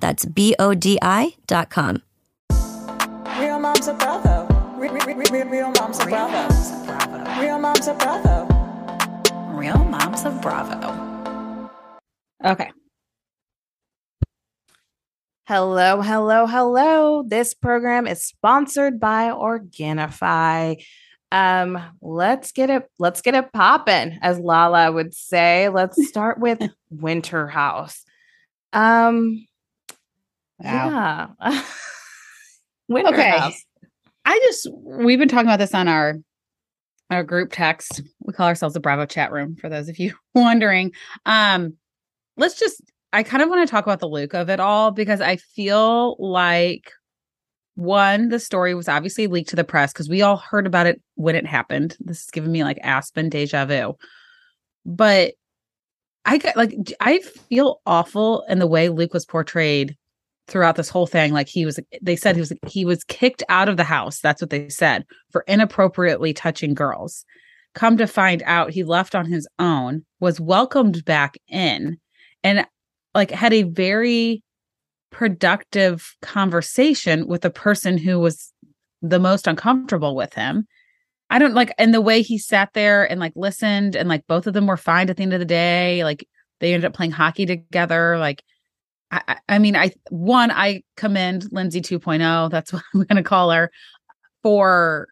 That's B O D I.com. Real moms are bravo. Real, real, real, real moms of bravo. Real moms of bravo. Real moms of Bravo. Okay. Hello, hello, hello. This program is sponsored by Organifi. Um, let's get it, let's get it popping, as Lala would say. Let's start with Winter House. Um, Wow. yeah. Winter Okay. House. I just we've been talking about this on our our group text. We call ourselves the Bravo chat room for those of you wondering. Um let's just I kind of want to talk about the Luke of it all because I feel like one, the story was obviously leaked to the press because we all heard about it when it happened. This is giving me like Aspen deja vu. But I got like I feel awful in the way Luke was portrayed throughout this whole thing like he was they said he was he was kicked out of the house. That's what they said for inappropriately touching girls. Come to find out he left on his own was welcomed back in and like had a very productive conversation with the person who was the most uncomfortable with him. I don't like and the way he sat there and like listened and like both of them were fine at the end of the day like they ended up playing hockey together like I, I- mean, I one, I commend Lindsay 2.0. That's what I'm going to call her for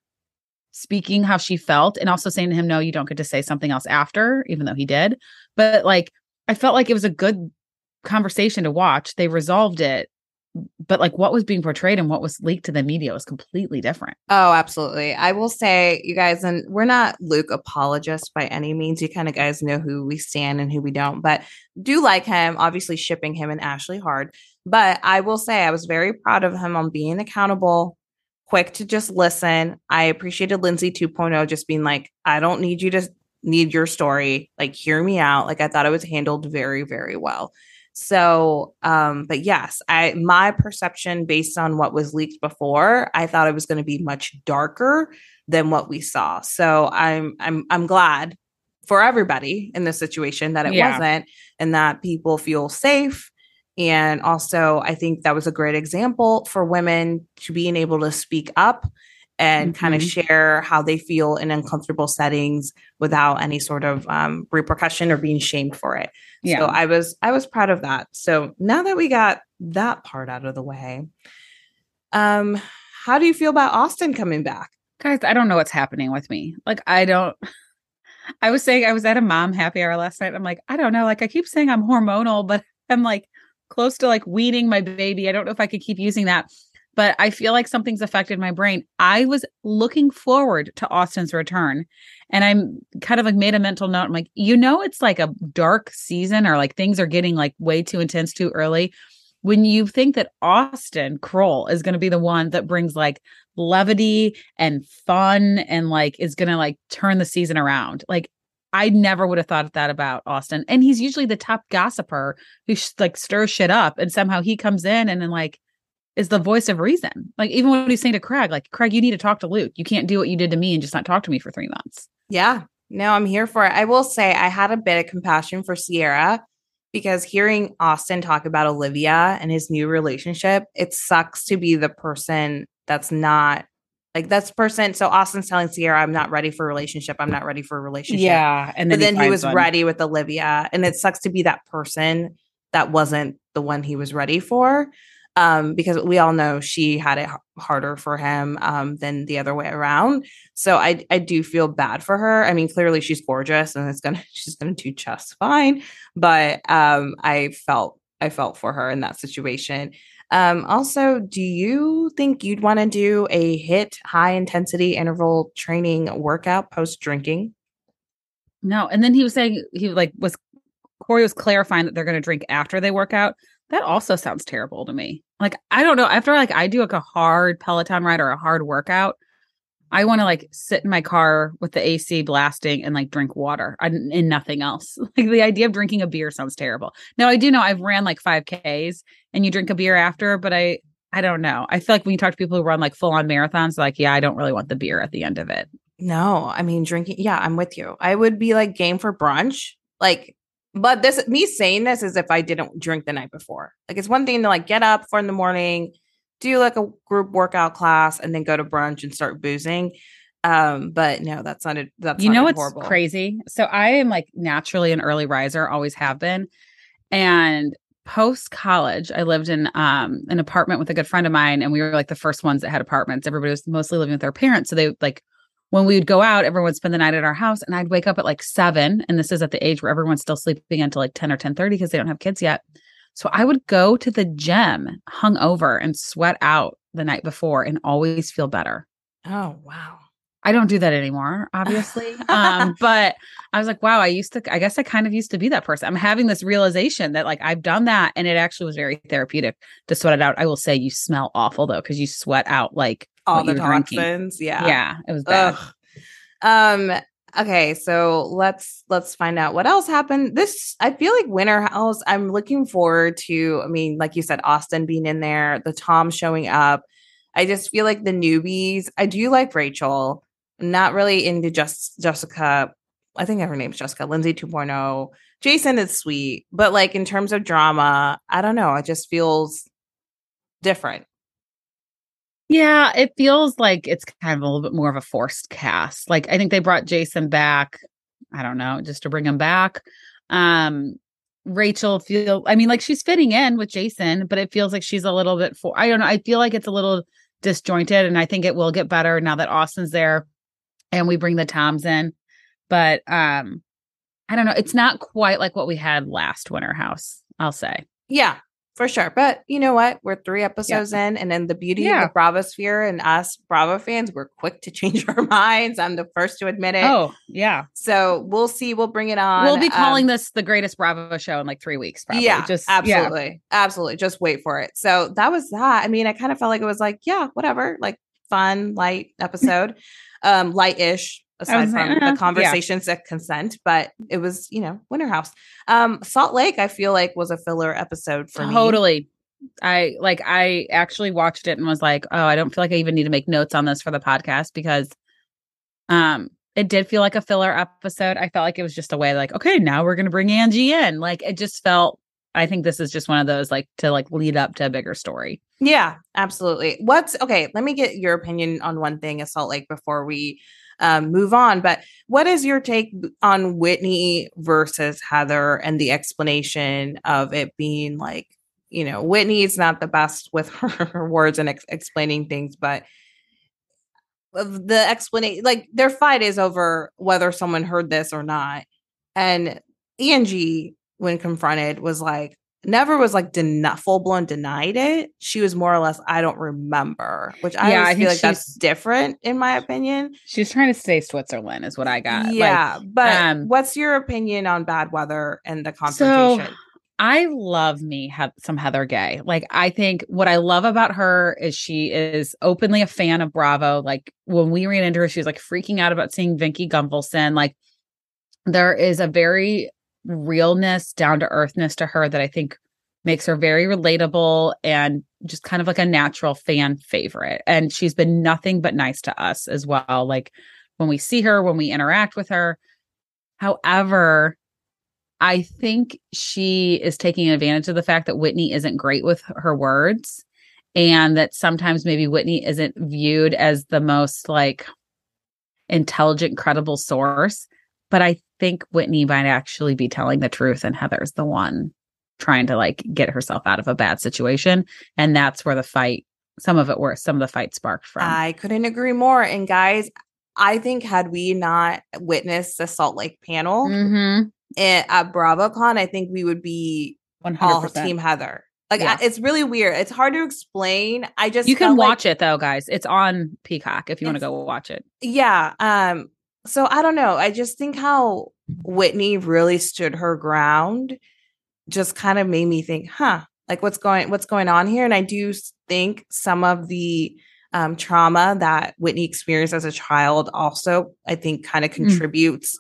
speaking how she felt and also saying to him, no, you don't get to say something else after, even though he did. But like, I felt like it was a good conversation to watch. They resolved it. But like what was being portrayed and what was leaked to the media was completely different. Oh, absolutely. I will say, you guys, and we're not Luke apologists by any means. You kind of guys know who we stand and who we don't, but do like him, obviously shipping him and Ashley hard. But I will say, I was very proud of him on being accountable, quick to just listen. I appreciated Lindsay 2.0 just being like, I don't need you to need your story. Like, hear me out. Like, I thought it was handled very, very well. So, um, but yes, I my perception based on what was leaked before, I thought it was going to be much darker than what we saw. So I'm I'm I'm glad for everybody in this situation that it Yeah. wasn't and that people feel safe. And also, I think that was a great example for women to being able to speak up and kind of share how they feel in uncomfortable settings without any sort of um, repercussion or being shamed for it. Yeah. So I was I was proud of that. So now that we got that part out of the way, um, how do you feel about Austen coming back? Guys, I don't know what's happening with me. Like, I don't. I was saying I was at a mom happy hour last night. I'm like, I don't know. Like, I keep saying I'm hormonal, but I'm like close to like weaning my baby. I don't know if I could keep using that, but I feel like something's affected my brain. I was looking forward to Austen's return, and I'm kind of like made a mental note. I'm like, you know, it's like a dark season, or like things are getting like way too intense too early. When you think that Austen Kroll is going to be the one that brings like levity and fun and like is gonna like turn the season around. Like I never would have thought that about Austen. And he's usually the top gossiper who sh- like stirs shit up and somehow he comes in and then like is the voice of reason. Like even when he's saying to Craig, like Craig, you need to talk to Luke. You can't do what you did to me and just not talk to me for three months. Yeah, no, I'm here for it. I will say I had a bit of compassion for Ciara because hearing Austen talk about Olivia and his new relationship, it sucks to be the person that's not like that's person. So Austen's telling Ciara, I'm not ready for a relationship. I'm not ready for a relationship. Yeah. And but then he, finds was one. ready with Olivia, and it sucks to be that person that wasn't the one he was ready for. Um, because we all know she had it harder for him um, than the other way around. So I I do feel bad for her. I mean, clearly she's gorgeous and it's gonna she's gonna do just fine. But um, I felt I felt for her in that situation. Um, also, do you think you'd want to do a HIIT high intensity interval training workout post drinking? No. And then he was saying he like was Corey was clarifying that they're going to drink after they work out. That also sounds terrible to me. Like I don't know. After like I do like a hard Peloton ride or a hard workout, I want to like sit in my car with the AC blasting and like drink water and nothing else. Like the idea of drinking a beer sounds terrible. Now I do know I've ran like 5Ks and you drink a beer after, but I I don't know. I feel like when you talk to people who run like full on marathons, like yeah, I don't really want the beer at the end of it. No, I mean drinking. Yeah, I'm with you. I would be like game for brunch. Like, but this me saying this is if I didn't drink the night before. Like, it's one thing to like get up for in the morning, do like a group workout class, and then go to brunch and start boozing. Um, but no, that's not a that's you know what's crazy? So I am like naturally an early riser, always have been. And post college, I lived in um an apartment with a good friend of mine, and we were like the first ones that had apartments. Everybody was mostly living with their parents, so they like when we would go out, everyone would spend the night at our house, and I'd wake up at like seven. And this is at the age where everyone's still sleeping until like ten or ten thirty because they don't have kids yet. So I would go to the gym hungover and sweat out the night before, and always feel better. Oh wow. I don't do that anymore, obviously. um, but I was like, wow, I used to, I guess I kind of used to be that person. I'm having this realization that like I've done that and it actually was very therapeutic to sweat it out. I will say you smell awful though, because you sweat out like All the toxins. Yeah. Yeah, it was bad. Ugh. Um okay, so let's let's find out what else happened. This I feel like Winter House. I'm looking forward to, I mean, like you said, Austen being in there, the Tom showing up. I just feel like the newbies. I do like Rachel. Not really into just Jessica. I think her name's Jessica. Lindsay 2.0. Jason is sweet, but like in terms of drama, I don't know. It just feels different. Yeah, it feels like it's kind of a little bit more of a forced cast. Like I think they brought Jason back, I don't know, just to bring him back. Um Rachel feel I mean like she's fitting in with Jason, but it feels like she's a little bit for I don't know, I feel like it's a little disjointed and I think it will get better now that Austen's there and we bring the Toms in. But um I don't know, it's not quite like what we had last Winter House, I'll say. Yeah, for sure. But you know what? We're three episodes in, and then the beauty Yeah. of the Bravo sphere and us Bravo fans, we're quick to change our minds. I'm the first to admit it. Oh, yeah. So we'll see. We'll bring it on. We'll be calling Um, this the greatest Bravo show in like three weeks, probably. Yeah, just yeah. absolutely. Absolutely. Just wait for it. So that was that. I mean, I kind of felt like it was like, yeah, whatever, like fun, light episode, um, light-ish aside like, from uh, the conversations that consent, but it was, you know, Winter House. Um, Salt Lake, I feel like was a filler episode for me. totally. I like I actually watched it and was like, oh, I don't feel like I even need to make notes on this for the podcast because um it did feel like a filler episode. I felt like it was just a way like, okay, now we're gonna bring Angie in. Like it just felt I think this is just one of those like to like lead up to a bigger story. Yeah, absolutely. What's okay? Let me get your opinion on one thing, at Salt Lake, before we um, move on. But what is your take on Whitney versus Heather and the explanation of it being like, you know, Whitney is not the best with her words and ex- explaining things, but the explanation, like their fight is over whether someone heard this or not. And Angie, when confronted, was like, never was like den- full blown denied it. She was more or less, I don't remember, which I Yeah, I feel like that's different in my opinion. She's trying to stay Switzerland, is what I got. Like, yeah, but um, what's your opinion on bad weather and the confrontation? I love me have some Heather Gay. Like I think what I love about her is she is openly a fan of Bravo. Like when we ran into her, she was like freaking out about seeing Vicki Gunvalson. Like there is a very realness, down to earthness to her that I think makes her very relatable and just kind of like a natural fan favorite. And she's been nothing but nice to us as well. Like when we see her, when we interact with her. However, I think she is taking advantage of the fact that Whitney isn't great with her words and that sometimes maybe Whitney isn't viewed as the most like intelligent, credible source. But I think Whitney might actually be telling the truth and Heather's the one trying to like get herself out of a bad situation. And that's where the fight, some of it were some of the fight sparked from. I couldn't agree more. And guys, I think had we not witnessed the Salt Lake panel mm-hmm. at, BravoCon, I think we would be 100%. all Team Heather. Like Yeah. I, it's really weird. It's hard to explain. I just You can felt like- watch it though, guys. It's on Peacock if you want to go watch it. yeah um so i don't know i just think how whitney really stood her ground just kind of made me think huh like what's going what's going on here? And i do think some of the um, trauma that whitney experienced as a child also i think kind of contributes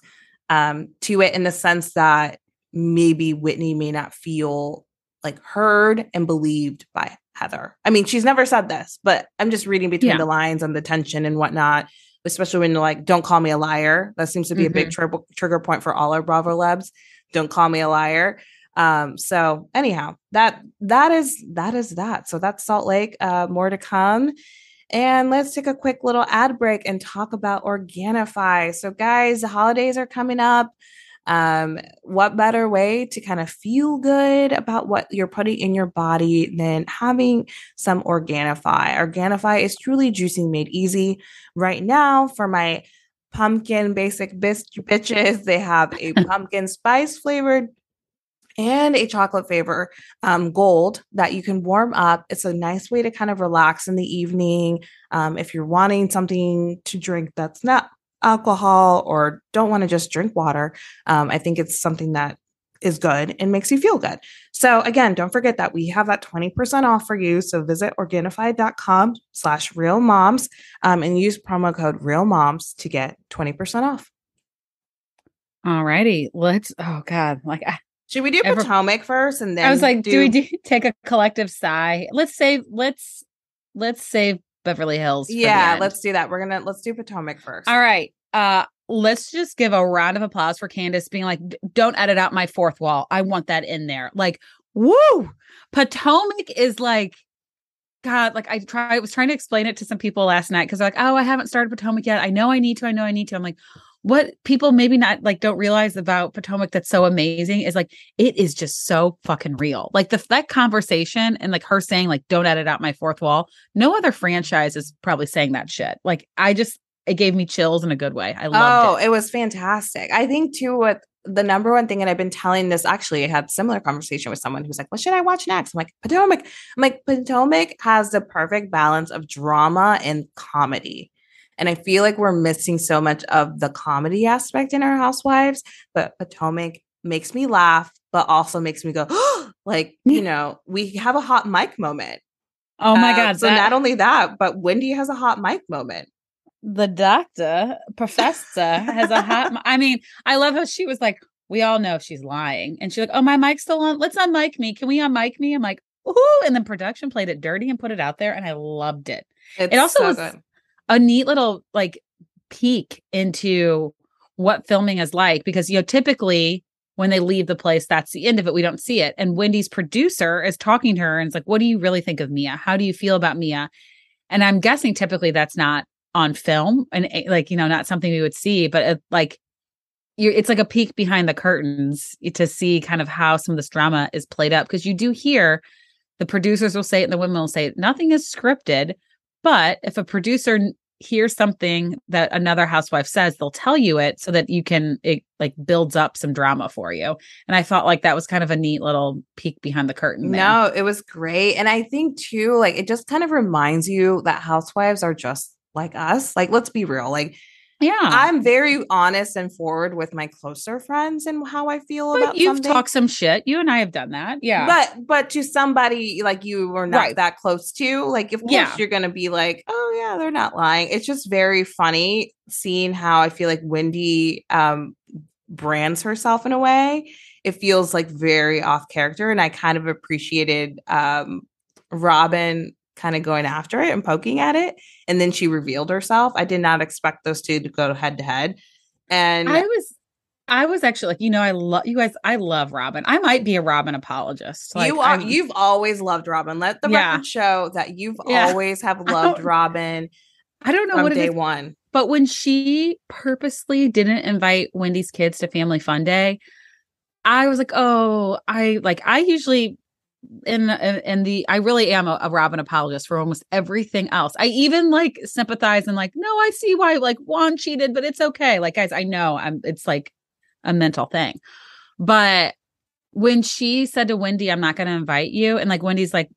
um, to it in the sense that maybe whitney may not feel like heard and believed by heather. I mean she's never said this but i'm just reading between Yeah. the lines and the tension and whatnot especially when you're like, don't call me a liar. That seems to be a big Mm-hmm. trigger trigger point for all our Bravo Labs. Don't call me a liar. Um, so anyhow, that that is that is that. So that's Salt Lake. Uh, more to come. And let's take a quick little ad break and talk about Organifi. So, guys, the holidays are coming up. Um, what better way to kind of feel good about what you're putting in your body than having some Organifi? Organifi is truly juicing made easy. Right now, for my pumpkin basic bis- bitches, they have a pumpkin spice flavored and a chocolate flavor um, gold that you can warm up. It's a nice way to kind of relax in the evening. Um, if you're wanting something to drink that's not alcohol or don't want to just drink water, um, I think it's something that is good and makes you feel good. So again, don't forget that we have that 20% off for you. So visit Organifi.com slash real moms um, and use promo code real moms to get 20% off. All righty. Let's oh god. Like I, Should we do Ever- Potomac first and then I was like, do, we do take a collective sigh? Let's save let's let's save Beverly Hills. Yeah, let's do that. We're gonna let's do Potomac first. All right. Uh let's just give a round of applause for Candiace being like, don't edit out my fourth wall. I want that in there. Like, woo! Potomac is like God, like I try I was trying to explain it to some people last night because they're like, oh, I haven't started Potomac yet. I know I need to, I know I need to. I'm like, what people maybe not like don't realize about Potomac that's so amazing is like it is just so fucking real. Like the that conversation and like her saying, like, don't edit out my fourth wall. No other franchise is probably saying that shit. Like I just it gave me chills in a good way. I Oh, loved it. it was fantastic. I think too what the number one thing, and I've been telling this actually, I had a similar conversation with someone who's like, What should I watch next? I'm like, Potomac. I'm like, Potomac has the perfect balance of drama and comedy. And I feel like we're missing so much of the comedy aspect in our housewives, but Potomac makes me laugh, but also makes me go, like, you know, we have a hot mic moment. Oh my Uh, god. So that- not only that, but Wendy has a hot mic moment. the doctor professor has a hot i mean i love how she was like we all know she's lying and she's like oh my mic's still on let's unmic me can we unmic me i'm like ooh and then production played it dirty and put it out there and i loved it It's also so was- good. A neat little like peek into what filming is like because you know typically when they leave the place that's the end of it we don't see it. And wendy's producer is talking to her and it's like what do you really think of mia? How do you feel about mia? And i'm guessing typically that's not on film and eh, like you know not something we would see but it, like it's like a peek behind the curtains to see kind of how some of this drama is played up because you do hear the producers will say it and the women will say it. nothing is scripted but if a producer hears something that another housewife says they'll tell you it so that you can it like builds up some drama for you and i felt like that was kind of a neat little peek behind the curtain there. No, it was great. And I think too, like it just kind of reminds you that housewives are just like us. Like, let's be real. Like, yeah I'm very honest and forward with my closer friends and how I feel but about you've something. talked some shit you and i have done that yeah But but to somebody like you or not Right. that close to, like of course Yeah. you're gonna be like, oh yeah, they're not lying. It's just very funny seeing how I feel like Wendy um brands herself in a way. It feels like very off character, and I kind of appreciated um Robyn kind of going after it and poking at it, and then she revealed herself. I did not expect those two to go head to head, and I was I was actually like, you know, I love you guys, I love Robyn. I might be a Robyn apologist. Like, you are you've always loved Robyn. Let the Yeah. record show that you've Yeah. always have loved don't- Robyn I don't know what it day is, one. but when she purposely didn't invite Wendy's kids to Family Fun Day, I was like, oh, I like I usually in, in the I really am a, a Robyn apologist for almost everything else. I even like sympathize and like, no, I see why like Juan cheated, but it's okay. Like, guys, I know I'm it's like a mental thing. But when she said to Wendy, I'm not gonna invite you, and like Wendy's like,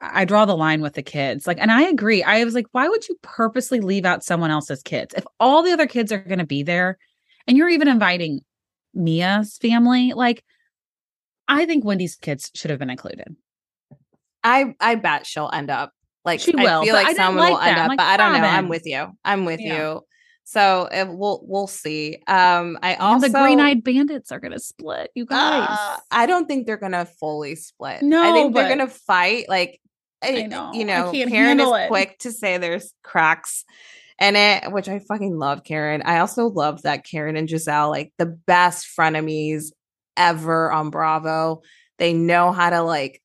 I draw the line with the kids. Like, and I agree. I was like, why would you purposely leave out someone else's kids? If all the other kids are gonna be there and you're even inviting Mia's family, like I think Wendy's kids should have been included. I I bet she'll end up like She will, I feel I like didn't someone like will end that. I'm up, like, but I don't know. I'm with you. I'm with Yeah. you. So it, we'll we'll see. Um, I And also the Green Eyed Bandits are gonna split, you guys. Uh, I don't think they're gonna fully split. No, I think they're gonna fight. Like I, know. you know, Karen is it. quick to say there's cracks in it, which I fucking love Karen. I also love that Karen and Gizelle, like the best frenemies ever on Bravo. They know how to like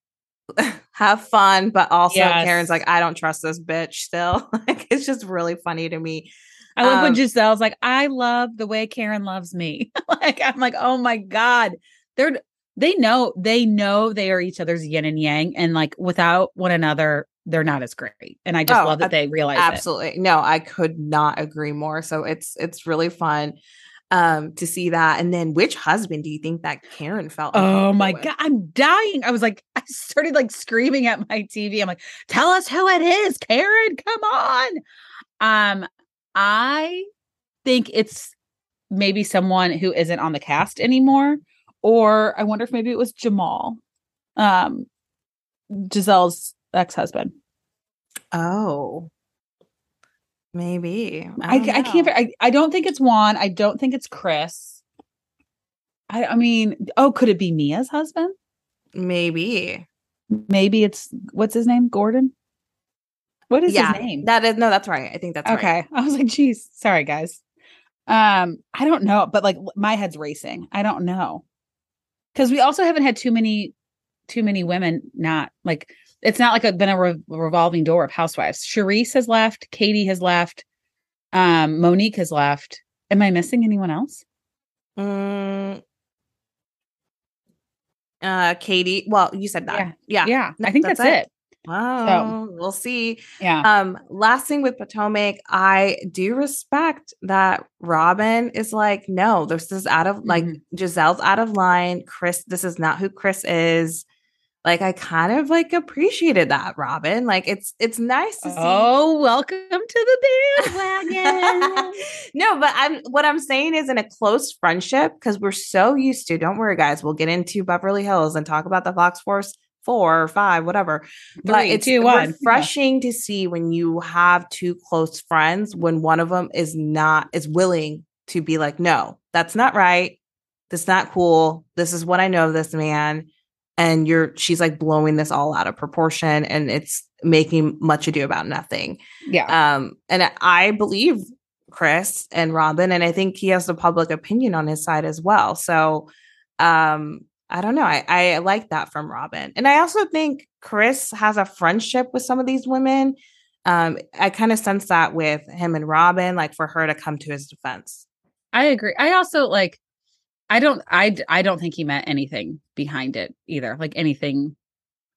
have fun, but also Yes. Karen's like, I don't trust this bitch still. like it's just really funny to me. I love when um, Gizelle's like, I love the way Karen loves me. like I'm like, oh my God. They're they know they know they are each other's yin and yang. And like without one another, they're not as great. And I just Oh, love that they realize it. absolutely no i could not agree more so it's it's really fun um to see that and then which husband do you think that karen felt Oh my with? god, I'm dying. I was like, I started like screaming at my TV. I'm like, tell us who it is, Karen. Come on. Um, I think it's maybe someone who isn't on the cast anymore, or I wonder if maybe it was Jamal, um, Gizelle's ex-husband. oh maybe I, don't I, can't. I, I don't think it's Juan. I don't think it's Chris. I, I mean, oh, could it be Mia's husband? maybe Maybe it's what's his name? Gordon. What is yeah his name? that is no that's right i think that's right okay. I was like, geez, sorry guys. Um, I don't know, but like my head's racing. I don't know. Because we also haven't had too many too many women not like it's not like a, been a re- revolving door of housewives. Charisse has left, Katie has left, um, Monique has left. Am I missing anyone else? Mm, uh katie well you said that yeah Yeah, no, I think that's, it. Wow, we'll see. Yeah. Um, last thing with Potomac, I do respect that Robyn is like, no, this is out of like Mhm. Gizelle's out of line. Chris, this is not who Chris is. Like, I kind of like appreciated that, Robyn. Like, it's it's nice to see. Oh, welcome to the bandwagon. no, but I'm what I'm saying is in a close friendship because we're so used to. Don't worry, guys. We'll get into Beverly Hills and talk about the Fox Force four or five, whatever. but it's two, refreshing to see when you have two close friends when one of them is not is willing to be like, no, that's not right. That's not cool. This is what I know of this man. And you're she's like blowing this all out of proportion and it's making much ado about nothing. Yeah. Um, and I- believe Chris and Robyn, and I think he has the public opinion on his side as well. So, um, I don't know. I, I like that from Robyn, and I also think Chris has a friendship with some of these women. Um, I kind of sense that with him and Robyn, like for her to come to his defense. I agree. I also like I don't I I don't think he meant anything behind it either. Like anything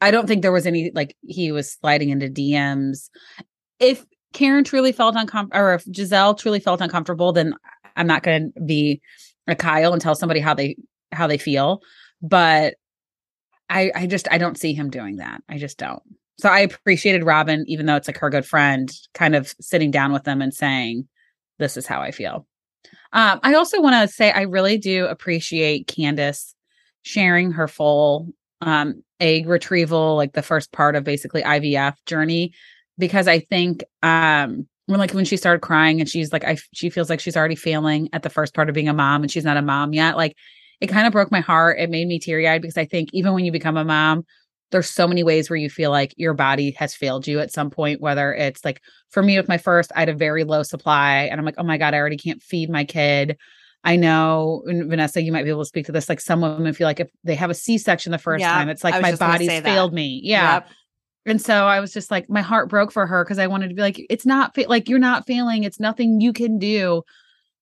I don't think there was any like he was sliding into DMs. If Karen truly felt uncomfortable or if Gizelle truly felt uncomfortable, then I'm not going to be a Kyle and tell somebody how they how they feel, but I I just I don't see him doing that. I just don't. So I appreciated Robyn even though it's like her good friend kind of sitting down with them and saying this is how I feel. Um, I also want to say I really do appreciate Candiace sharing her full um, egg retrieval, like the first part of basically IVF journey, because I think um, when like when she started crying and she's like, I she feels like she's already failing at the first part of being a mom and she's not a mom yet. Like it kind of broke my heart. It made me teary eyed because I think even when you become a mom, there's so many ways where you feel like your body has failed you at some point, whether it's like for me with my first, I had a very low supply and I'm like, oh my God, I already can't feed my kid. I know, Vanessa, you might be able to speak to this. Like some women feel like if they have a C section the first time, it's like my body's failed me. Yeah. Yep. And so I was just like, my heart broke for her because I wanted to be like, it's not fa- like you're not failing. It's nothing you can do.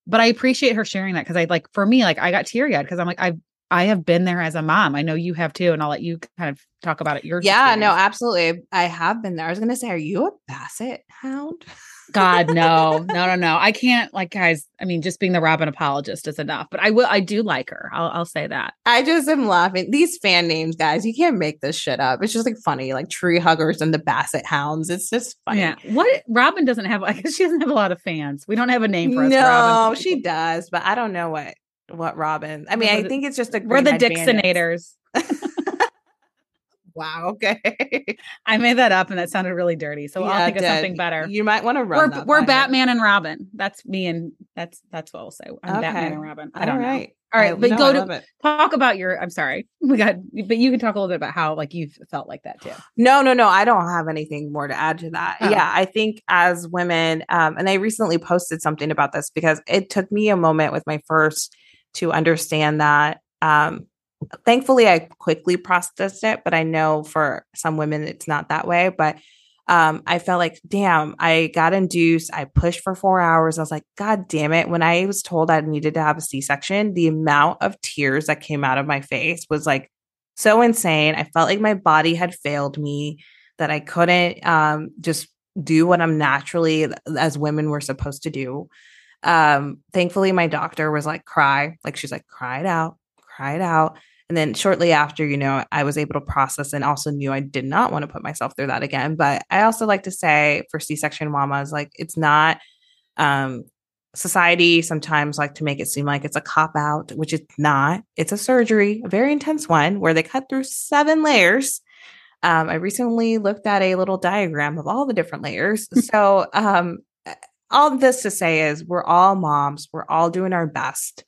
But I appreciate her sharing that because I like for me, like I got teary eyed because I'm like, I've I have been there as a mom. I know you have too, and I'll let you kind of talk about it. Your Yeah, no, absolutely. I have been there. I was gonna say, are you a basset hound? God, no, no, no, no. I can't like guys. I mean, just being the Robyn apologist is enough. But I will. I do like her. I'll, I'll say that. I just am laughing. These fan names, guys, you can't make this shit up. It's just like funny, like tree huggers and the basset hounds. It's just funny. Yeah. What Robyn doesn't have? I guess she doesn't have a lot of fans. We don't have a name for us. No, Robyn. she does, but I don't know what what Robyn. I mean, I think it's just a We're the. Dixonators. Wow. Okay. I made that up, and that sounded really dirty. So Yeah, I'll think of something better. You might want to run. we're that we're. Batman and Robin. That's me and that's that's what we'll say. I'm Batman Okay. and Robin. I don't All right. know. All right, I- but no, go to-. Talk about your. I'm sorry, we got, but you can talk a little bit about how like you've felt like that too. No, no, no. I don't have anything more to add to that. Oh. Yeah, I think as women, um, and I recently posted something about this because it took me a moment with my first to understand that. Um, thankfully, I quickly processed it, but I know for some women it's not that way. But um, I felt like, damn, I got induced. I pushed for four hours. I was like, God damn it. When I was told I needed to have a C section, the amount of tears that came out of my face was like so insane. I felt like my body had failed me, that I couldn't um, just do what I'm naturally, as women, were supposed to do. Um, thankfully, my doctor was like, cry. Like, she's like, cry it out, cry it out. And then shortly after, you know, I was able to process and also knew I did not want to put myself through that again. But I also like to say for C section mamas, like, it's not, um, society sometimes like to make it seem like it's a cop out, which it's not. It's a surgery, a very intense one where they cut through seven layers. Um, I recently looked at a little diagram of all the different layers. so, um, all this to say is we're all moms, we're all doing our best.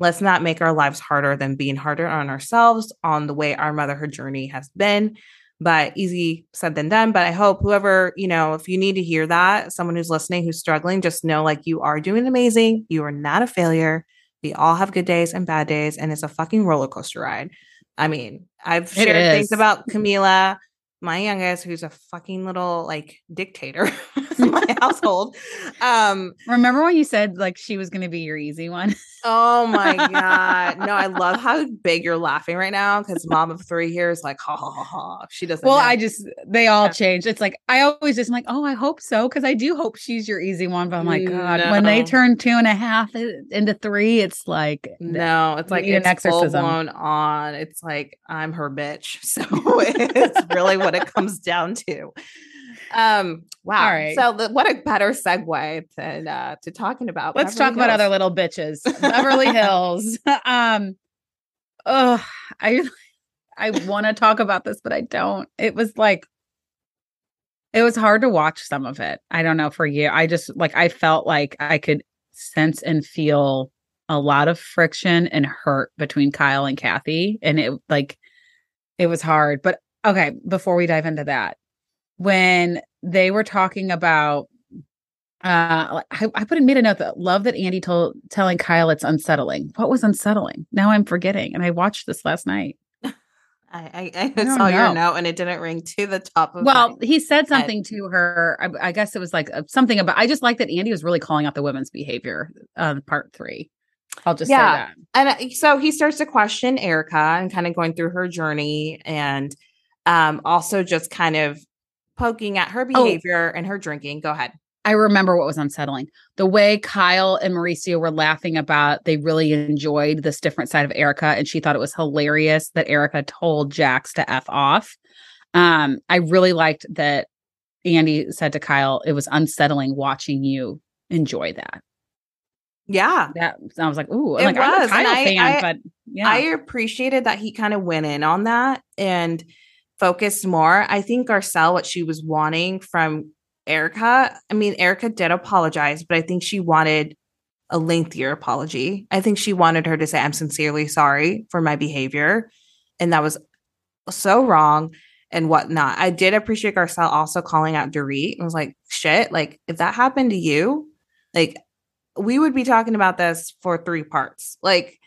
Let's not make our lives harder than being harder on ourselves on the way our motherhood journey has been. But easy said than done. But I hope whoever, you know, if you need to hear that, someone who's listening who's struggling, just know like you are doing amazing. You are not a failure. We all have good days and bad days, and it's a fucking roller coaster ride. I mean, I've shared things about Camila, my youngest, who's a fucking little like dictator in my household. Um, Remember when you said like she was going to be your easy one? oh my god, no, I love how big you're laughing right now because mom of three here is like, ha ha ha ha. She doesn't. well, know. I just they all Yeah. changed. It's like I always just am like, oh, I hope so because I do hope she's your easy one. But I'm like, God, when they turn two and a half into three, it's like No, it's like an it's full exorcism. on. It's like I'm her bitch. So it's really what it comes down to. Um, wow. Right. So the, what a better segue than uh to talking about. Let's Beverly talk about other little bitches. Beverly Hills. um oh, I I want to talk about this, but I don't. It was like it was hard to watch some of it. I don't know for you. I just like I felt like I could sense and feel a lot of friction and hurt between Kyle and Kathy. And it like it was hard. But okay, before we dive into that, when they were talking about uh I, I put in made a note that love that Andy told telling Kyle it's unsettling. What was unsettling? Now I'm forgetting. And I watched this last night. I, I, I saw your note and it didn't ring to the top of Well, he said head. something to her. I, I guess it was like uh, something about. I just like that Andy was really calling out the women's behavior. Uh, part three. I'll just Yeah. say that. and uh, so he starts to question Erika and kind of going through her journey and um also just kind of poking at her Oh. behavior and her drinking. Go ahead. I remember what was unsettling. The way Kyle and Mauricio were laughing about they really enjoyed this different side of Erika, and she thought it was hilarious that Erika told Jax to F off. Um, I really liked that Andy said to Kyle, it was unsettling watching you enjoy that. Yeah. That I was like, ooh, It like I'm a was, Kyle I- fan, I- but yeah. I appreciated that he kind of went in on that and focused more. I think Garcelle, what she was wanting from Erika, I mean, Erika did apologize, but I think she wanted a lengthier apology. I think she wanted her to say, I'm sincerely sorry for my behavior. And that was so wrong and whatnot. I did appreciate Garcelle also calling out Dorit. and was like, shit, like if that happened to you, like we would be talking about this for three parts. Like,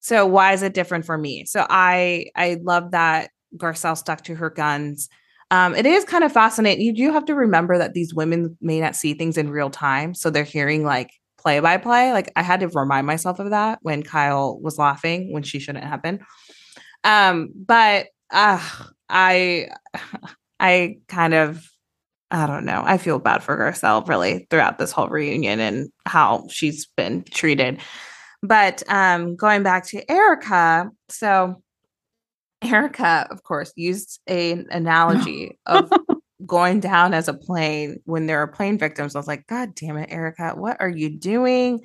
so why is it different for me? So I I love that Garcelle stuck to her guns. Um, it is kind of fascinating. You do have to remember that these women may not see things in real time, so they're hearing like play by play. Like I had to remind myself of that when Kyle was laughing when she shouldn't have been. Um, but uh, I I kind of I don't know. I feel bad for Garcelle really throughout this whole reunion and how she's been treated. But um going back to Erika, so Erika, of course, used an analogy of going down as a plane when there are plane victims. I was like, God damn it, Erika, what are you doing?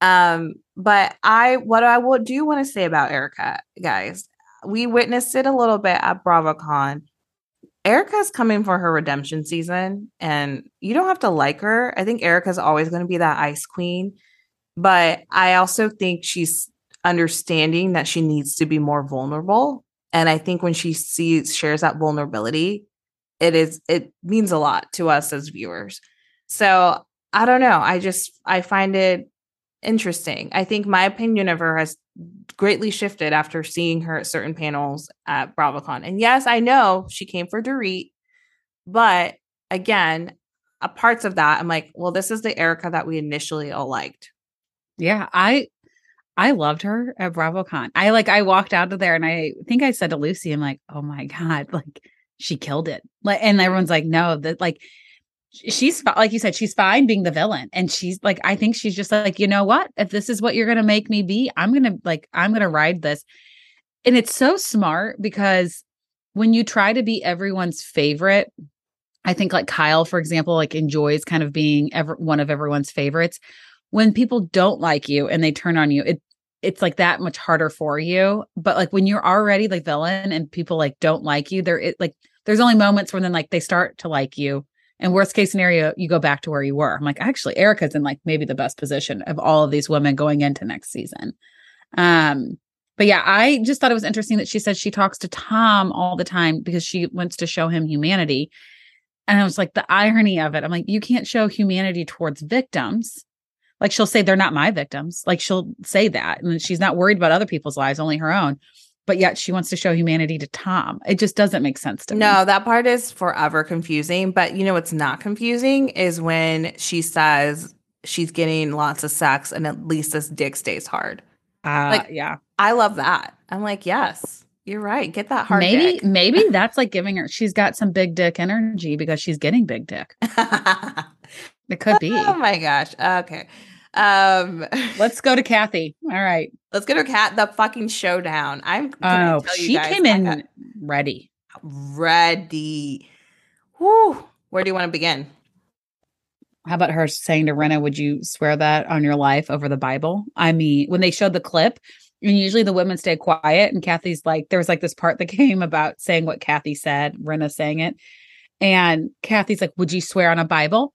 Um, but I what I will do want to say about Erika, guys, we witnessed it a little bit at BravoCon. Erika's coming for her redemption season, and you don't have to like her. I think Erika's always going to be that ice queen, but I also think she's understanding that she needs to be more vulnerable. And I think when she sees shares that vulnerability, it is it means a lot to us as viewers. So I don't know. I just I find it interesting. I think my opinion of her has greatly shifted after seeing her at certain panels at BravoCon. And yes, I know she came for Dorit, but again, a parts of that, I'm like, well, this is the Erika that we initially all liked. Yeah, I I loved her at BravoCon. I like I walked out of there and I think I said to Lucy, I'm like, oh my God, like she killed it. Like, and everyone's like, no, that like she's like you said, she's fine being the villain. And she's like, I think she's just like, you know what? If this is what you're gonna make me be, I'm gonna like, I'm gonna ride this. And it's so smart because when you try to be everyone's favorite, I think like Kyle, for example, like enjoys kind of being ever one of everyone's favorites. When people don't like you and they turn on you, it it's like that much harder for you. But like when you're already like villain and people like don't like you, there it like there's only moments when then like they start to like you. And worst case scenario, you go back to where you were. I'm like, actually, Erika's in like maybe the best position of all of these women going into next season. Um, but yeah, I just thought it was interesting that she said she talks to Tom all the time because she wants to show him humanity. And I was like, the irony of it. I'm like, you can't show humanity towards victims. Like she'll say they're not my victims. Like she'll say that. And she's not worried about other people's lives, only her own but yet she wants to show humanity to Tom. It just doesn't make sense to no, me. No, that part is forever confusing. But you know what's not confusing is when she says she's getting lots of sex and at least this dick stays hard. Uh, like, yeah. I love that. I'm like, yes, you're right. Get that hard maybe, dick. Maybe that's like giving her, she's got some big dick energy because she's getting big dick. it could be. Oh my gosh. Okay. Um, let's go to Kathy. All right, let's get her cat the fucking showdown. I'm. Oh, she guys, came in ready. Ready. Whoo. Where do you want to begin? How about her saying to Rinna, "Would you swear that on your life over the Bible?" I mean, when they showed the clip, and usually the women stay quiet, and Kathy's like, there was like this part that came about saying what Kathy said, Rinna saying it, and Kathy's like, "Would you swear on a Bible?"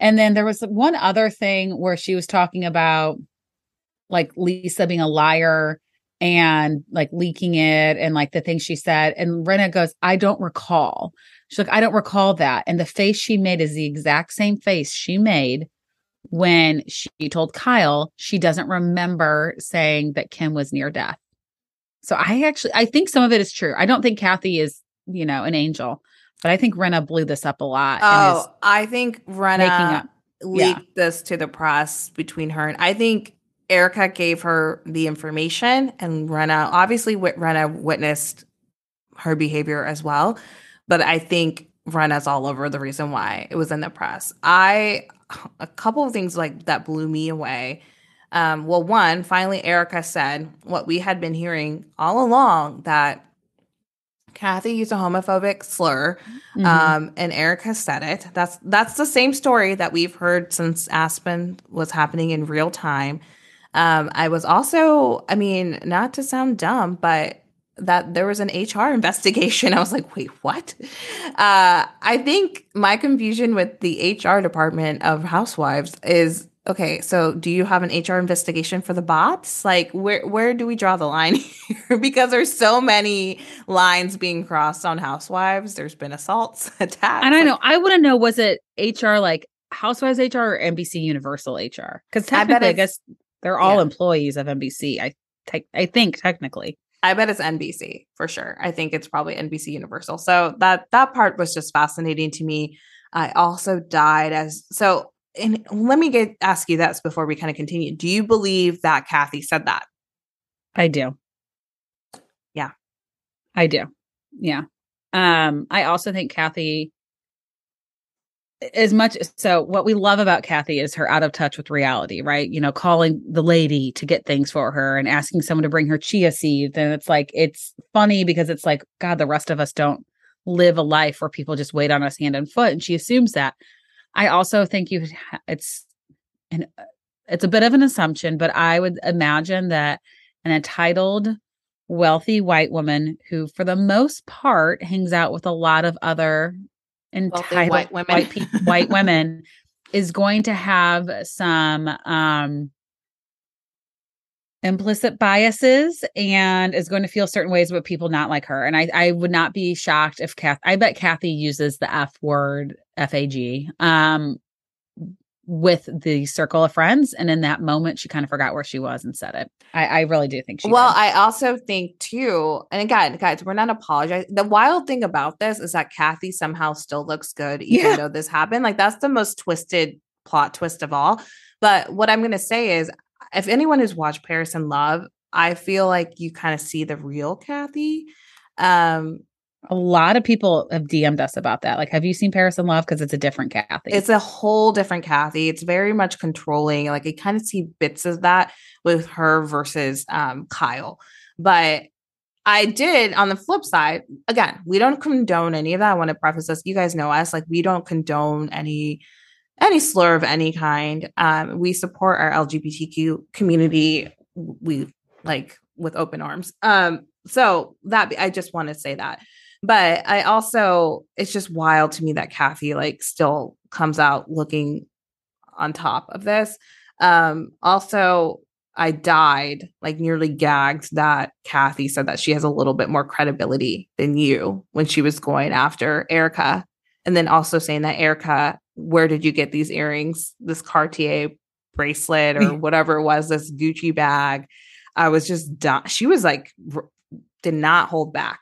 And then there was one other thing where she was talking about like Lisa being a liar and like leaking it and like the things she said. And Rinna goes, I don't recall. She's like, I don't recall that. And the face she made is the exact same face she made when she told Kyle she doesn't remember saying that Kim was near death. So I actually I think some of it is true. I don't think Kathy is, you know, an angel. But I think Rinna blew this up a lot. Oh, I think Rinna leaked yeah. this to the press between her and I think Erika gave her the information, and Rinna obviously Rinna witnessed her behavior as well. But I think Rinna's all over the reason why it was in the press. I a couple of things like that blew me away. Um, well, one, finally, Erika said what we had been hearing all along that Kathy used a homophobic slur, mm-hmm. um, and Erika said it. That's that's the same story that we've heard since Aspen was happening in real time. Um, I was also, I mean, not to sound dumb, but that there was an HR investigation. I was like, wait, what? Uh, I think my confusion with the HR department of Housewives is okay, so do you have an HR investigation for the bots? Like where where do we draw the line here? because there's so many lines being crossed on housewives. There's been assaults, attacks. And I know I want to know was it HR like Housewives HR or NBC Universal HR? Because technically, I, I, guess they're all yeah. employees of NBC. I te- I think technically. I bet it's NBC for sure. I think it's probably NBC Universal. So that that part was just fascinating to me. I also died as so and let me get ask you this before we kind of continue. Do you believe that Kathy said that? I do. Yeah. I do. Yeah. Um, I also think Kathy as much so what we love about Kathy is her out of touch with reality, right? You know, calling the lady to get things for her and asking someone to bring her chia seeds. And it's like, it's funny because it's like, God, the rest of us don't live a life where people just wait on us hand and foot. And she assumes that. I also think you, it's, and it's a bit of an assumption, but I would imagine that an entitled, wealthy white woman who, for the most part, hangs out with a lot of other entitled white women. white, white women is going to have some um implicit biases and is going to feel certain ways about people not like her. And I, I would not be shocked if Kath I bet Kathy uses the F word F-A-G um with the circle of friends. And in that moment she kind of forgot where she was and said it. I, I really do think she well, did. I also think too, and again, guys, we're not apologizing. The wild thing about this is that Kathy somehow still looks good, even Yeah. though this happened. Like that's the most twisted plot twist of all. But what I'm gonna say is if anyone has watched Paris in Love, I feel like you kind of see the real Kathy. Um, a lot of people have DM'd us about that. Like, have you seen Paris in Love? Because it's a different Kathy. it's a whole different Kathy. It's very much controlling. Like I kind of see bits of that with her versus um, Kyle. But I did on the flip side, again, we don't condone any of that. I want to preface this. You guys know us, like we don't condone any any slur of any kind. Um, we support our LGBTQ community. We like with open arms. Um, so that I just want to say that. But I also, it's just wild to me that Kathy like still comes out looking on top of this. Um, also, I died, like nearly gagged that Kathy said that she has a little bit more credibility than you when she was going after Erika. And then also saying that Erika, where did you get these earrings, this Cartier bracelet or whatever it was, this Gucci bag? I was just done. She was like, r- did not hold back.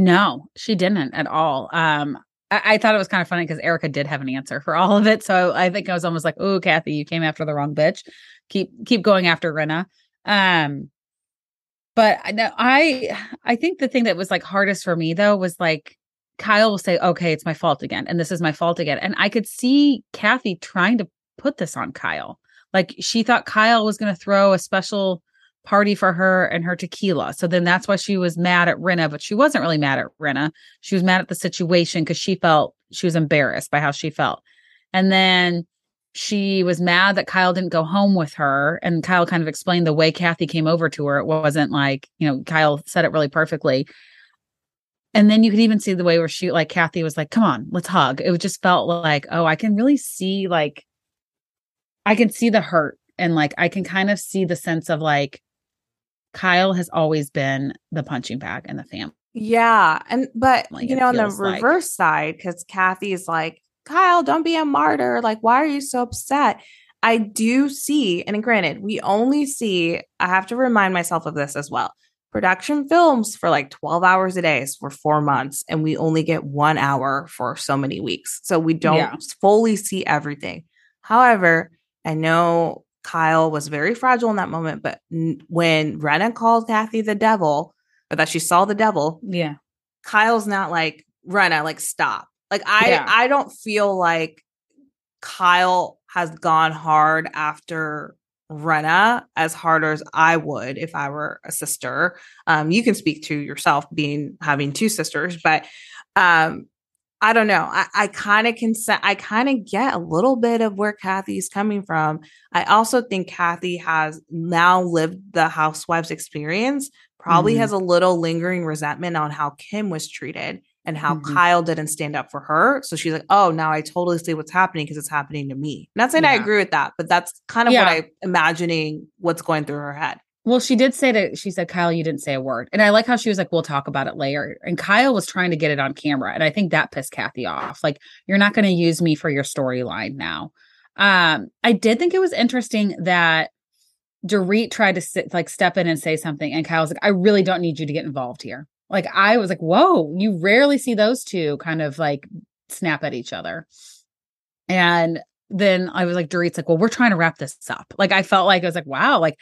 No, she didn't at all. Um, I, I thought it was kind of funny because Erika did have an answer for all of it. So I think I was almost like, "Oh, Kathy, you came after the wrong bitch. Keep keep going after Rinna." Um, but know I I think the thing that was like hardest for me though was like Kyle will say, "Okay, it's my fault again," and this is my fault again, and I could see Kathy trying to put this on Kyle. Like she thought Kyle was going to throw a special party for her and her tequila. So then that's why she was mad at Rinna, but she wasn't really mad at Rinna. She was mad at the situation because she felt she was embarrassed by how she felt. And then she was mad that Kyle didn't go home with her. And Kyle kind of explained the way Kathy came over to her. It wasn't like, you know, Kyle said it really perfectly. And then you could even see the way where she, like, Kathy was like, come on, let's hug. It just felt like, oh, I can really see, like, I can see the hurt. And like, I can kind of see the sense of like, Kyle has always been the punching bag in the family. Yeah. And but you know, on the feels like- reverse side, because Kathy's like, Kyle, don't be a martyr. Like, why are you so upset? I do see, and granted, we only see, I have to remind myself of this as well. Production films for like 12 hours a day for four months, and we only get one hour for so many weeks. So we don't Yeah. fully see everything. However, I know Kyle was very fragile in that moment, but n- when Rinna called Kathy the devil, or that she saw the devil, Yeah. Kyle's not like Rinna, like stop. Like I Yeah. I don't feel like Kyle has gone hard after Rinna as hard as I would if I were a sister. Um, you can speak to yourself being having two sisters, but um I don't know. I, I kind of can I kind of get a little bit of where Kathy's coming from. I also think Kathy has now lived the housewives experience, probably Mhm. has a little lingering resentment on how Kim was treated and how Mhm. Kyle didn't stand up for her. So she's like, oh, now I totally see what's happening because it's happening to me. Not saying I agree with that, but that's kind of Yeah. what I'm imagining what's going through her head. Well, she did say that she said, Kyle, you didn't say a word. And I like how she was like, we'll talk about it later. And Kyle was trying to get it on camera. And I think that pissed Kathy off. Like, you're not going to use me for your storyline now. Um, I did think it was interesting that Dorit tried to sit, like step in and say something. And Kyle was like, I really don't need you to get involved here. Like, I was like, whoa, you rarely see those two kind of like snap at each other. And then I was like, Dorit's like, well, we're trying to wrap this up. Like I felt like I was like, wow, like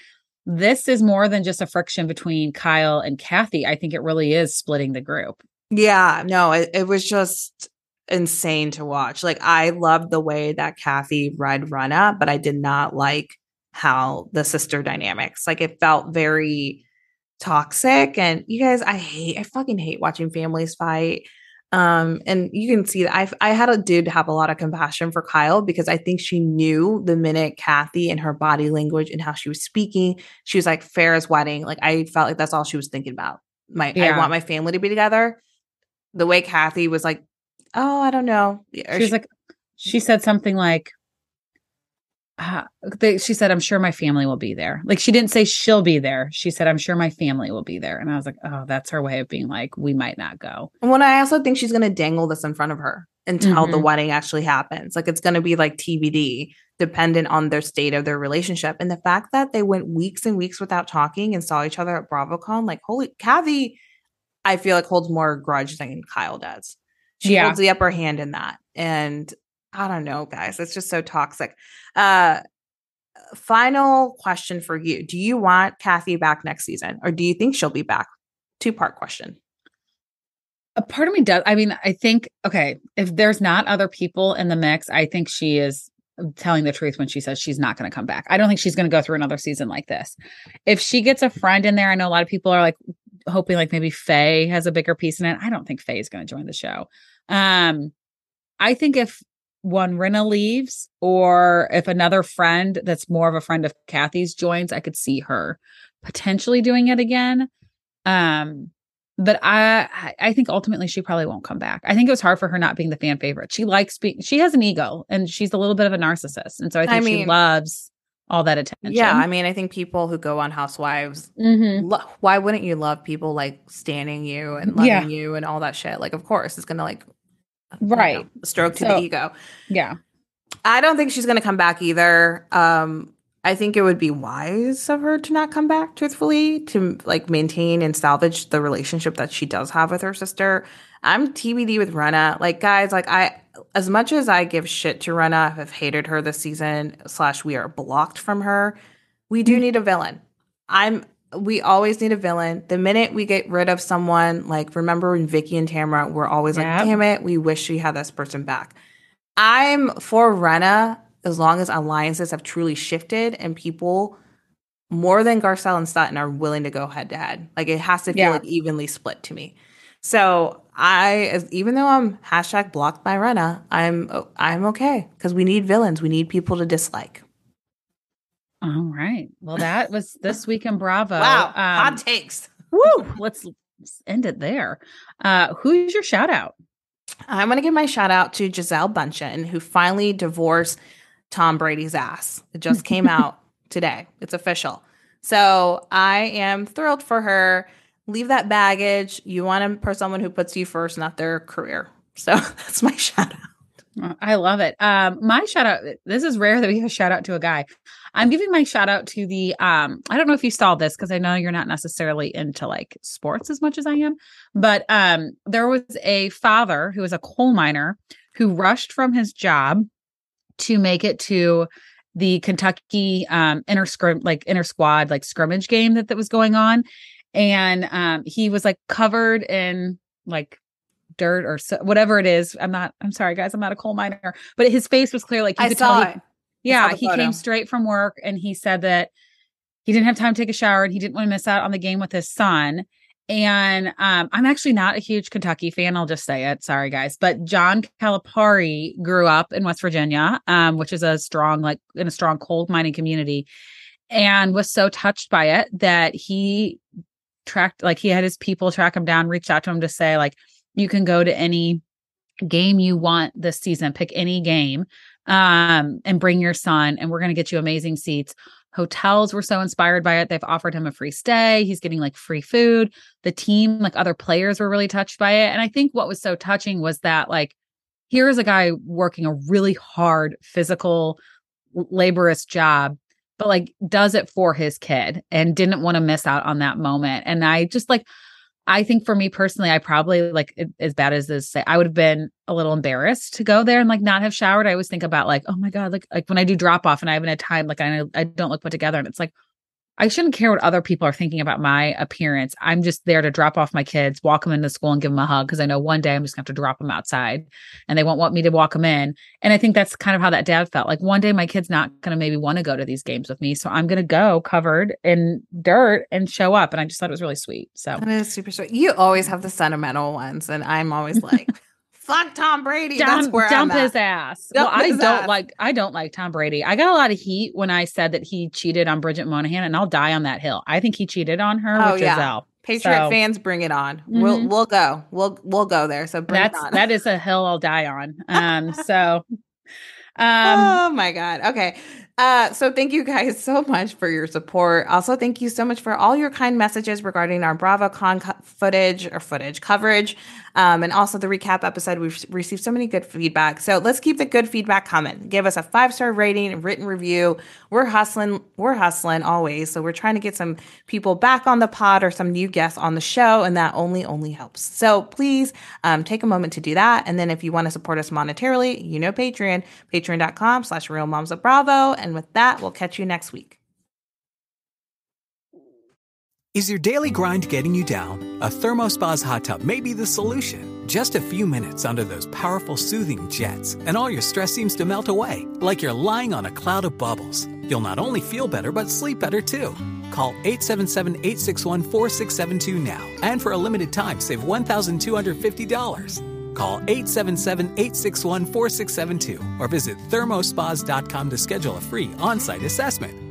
this is more than just a friction between Kyle and Kathy. I think it really is splitting the group. Yeah, no, it, it was just insane to watch. Like I loved the way that Kathy read Rinna, but I did not like how the sister dynamics. Like it felt very toxic. And you guys, I hate, I fucking hate watching families fight. Um, and you can see that I I had a dude have a lot of compassion for Kyle because I think she knew the minute Kathy and her body language and how she was speaking, she was like Farrah's wedding. Like I felt like that's all she was thinking about. My Yeah. I want my family to be together. The way Kathy was like, oh, I don't know. Or She was she- like, she said something like, uh, they, she said, I'm sure my family will be there. Like she didn't say she'll be there. She said, I'm sure my family will be there. And I was like, oh, that's her way of being like, we might not go. And when I also think she's going to dangle this in front of her until the Mhm. wedding actually happens. Like it's going to be like TBD, dependent on their state of their relationship. And the fact that they went weeks and weeks without talking and saw each other at BravoCon, like holy Kathy, I feel like holds more grudge than Kyle does. She Yeah. holds the upper hand in that. And I don't know, guys. It's just so toxic. Uh final question for you. Do you want Kathy back next season or do you think she'll be back? Two part question. a part of me does i mean i think okay if there's not other people in the mix i think she is telling the truth when she says she's not going to come back i don't think she's going to go through another season like this if she gets a friend in there i know a lot of people are like hoping like maybe faye has a bigger piece in it i don't think faye is going to join the show um i think if one Rinna leaves or if another friend that's more of a friend of kathy's joins i could see her potentially doing it again um but I I- I think ultimately she probably won't come back. I think it was hard for her not being the fan favorite. She likes being she has an ego and she's a little bit of a narcissist. And so I think she mean- loves all that attention. Yeah, I mean, I think people who go on Housewives, Mhm. lo- why wouldn't you love people like standing you and loving Yeah. you and all that shit? Like, of course, it's gonna like, you know, Right. stroke to So- the ego. Yeah. I don't think she's gonna come back either. Um, I think it would be wise of her to not come back, truthfully, to like maintain and salvage the relationship that she does have with her sister. I'm TBD with Rinna. Like, guys, like I, as much as I give shit to Rinna, have hated her this season. Slash, we are blocked from her. We do need a villain. I'm. We always need a villain. The minute we get rid of someone, like remember when Vicki and Tamara were always Yep. like, "Damn it, we wish we had this person back." I'm for Rinna as long as alliances have truly shifted and people more than Garcelle and Sutton are willing to go head to head. Like it has to feel Yeah. like evenly split to me. So I, as, even though I'm hashtag blocked by Rinna, I'm I'm okay because we need villains. We need people to dislike. All right. Well, that was this week in Bravo. wow, Um, hot takes. woo, let's let's end it there. Uh who's your shout out? I'm gonna give my shout out to Gisele Bündchen, who finally divorced Tom Brady's ass. It just came out today. It's official. So I am thrilled for her. Leave that baggage. You want to for someone who puts you first, not their career. So that's my shout out. Uh, I love it. Um, my shout out. This is rare that we have a shout out to a guy. I'm giving my shout out to the. Um, I don't know if you saw this because I know you're not necessarily into like sports as much as I am, but um, there was a father who was a coal miner who rushed from his job to make it to the Kentucky um inter scrim like inter squad like scrimmage game that that was going on, and um he was like covered in like dirt or so, whatever it is. I'm not. I'm sorry, guys. I'm not a coal miner, but his face was clear. Like I could saw it. Yeah, he came straight from work, and he said that he didn't have time to take a shower, and he didn't want to miss out on the game with his son. And um, I'm actually not a huge Kentucky fan. I'll just say it. Sorry, guys. But John Calipari grew up in West Virginia, um, which is a strong, like in a strong coal mining community, and was so touched by it that he tracked, like he had his people track him down, reached out to him to say, like, you can go to any game you want this season, pick any game, um, and bring your son, and we're going to get you amazing seats. Hotels were so inspired by it. They've offered him a free stay. He's getting like free food. The team, like other players, were really touched by it. And I think what was so touching was that, like, here is a guy working a really hard, physical, laborious job, but like does it for his kid and didn't want to miss out on that moment. And I just like, I think for me personally, I probably like as bad as this say, I would have been a little embarrassed to go there and like not have showered. I always think about like, oh my God, like like when I do drop off and I haven't had time, like I I don't look put together. And it's like, I shouldn't care what other people are thinking about my appearance. I'm just there to drop off my kids, walk them into school and give them a hug because I know one day I'm just gonna have to drop them outside and they won't want me to walk them in. And I think that's kind of how that dad felt. Like one day my kid's not gonna maybe want to go to these games with me. So I'm gonna go covered in dirt and show up. And I just thought it was really sweet. So That is super sweet. You always have the sentimental ones, and I'm always like, "Fuck Tom Brady." That's dump, where dump his ass. Dump well, I don't ass. like I don't like Tom Brady. I got a lot of heat when I said that he cheated on Bridget Moynahan, and I'll die on that hill. I think he cheated on her Oh, with yeah. Gisele. Patriot So- fans, bring it on. We'll Mhm. we'll go. We'll we'll go there. So bring That's that is a hill I'll die on. Um, so um oh my god. Okay. Uh, so thank you guys so much for your support. Also, thank you so much for all your kind messages regarding our BravoCon co- footage or footage coverage, um, and also the recap episode. We've received so many good feedback. So let's keep the good feedback coming. Give us a five star rating, and written review. We're hustling. We're hustling always. So we're trying to get some people back on the pod or some new guests on the show, and that only only helps. So please um, take a moment to do that. And then if you want to support us monetarily, you know Patreon, patreon.com slash real moms of Bravo. And with that, we'll catch you next week. Is your daily grind getting you down? A Thermospa's hot tub may be the solution. Just a few minutes under those powerful soothing jets, and all your stress seems to melt away, like you're lying on a cloud of bubbles. You'll not only feel better, but sleep better too. Call 877 861 4672 now, and for a limited time, save $1,250. Call 877 861 4672 or visit thermospas.com to schedule a free on site assessment.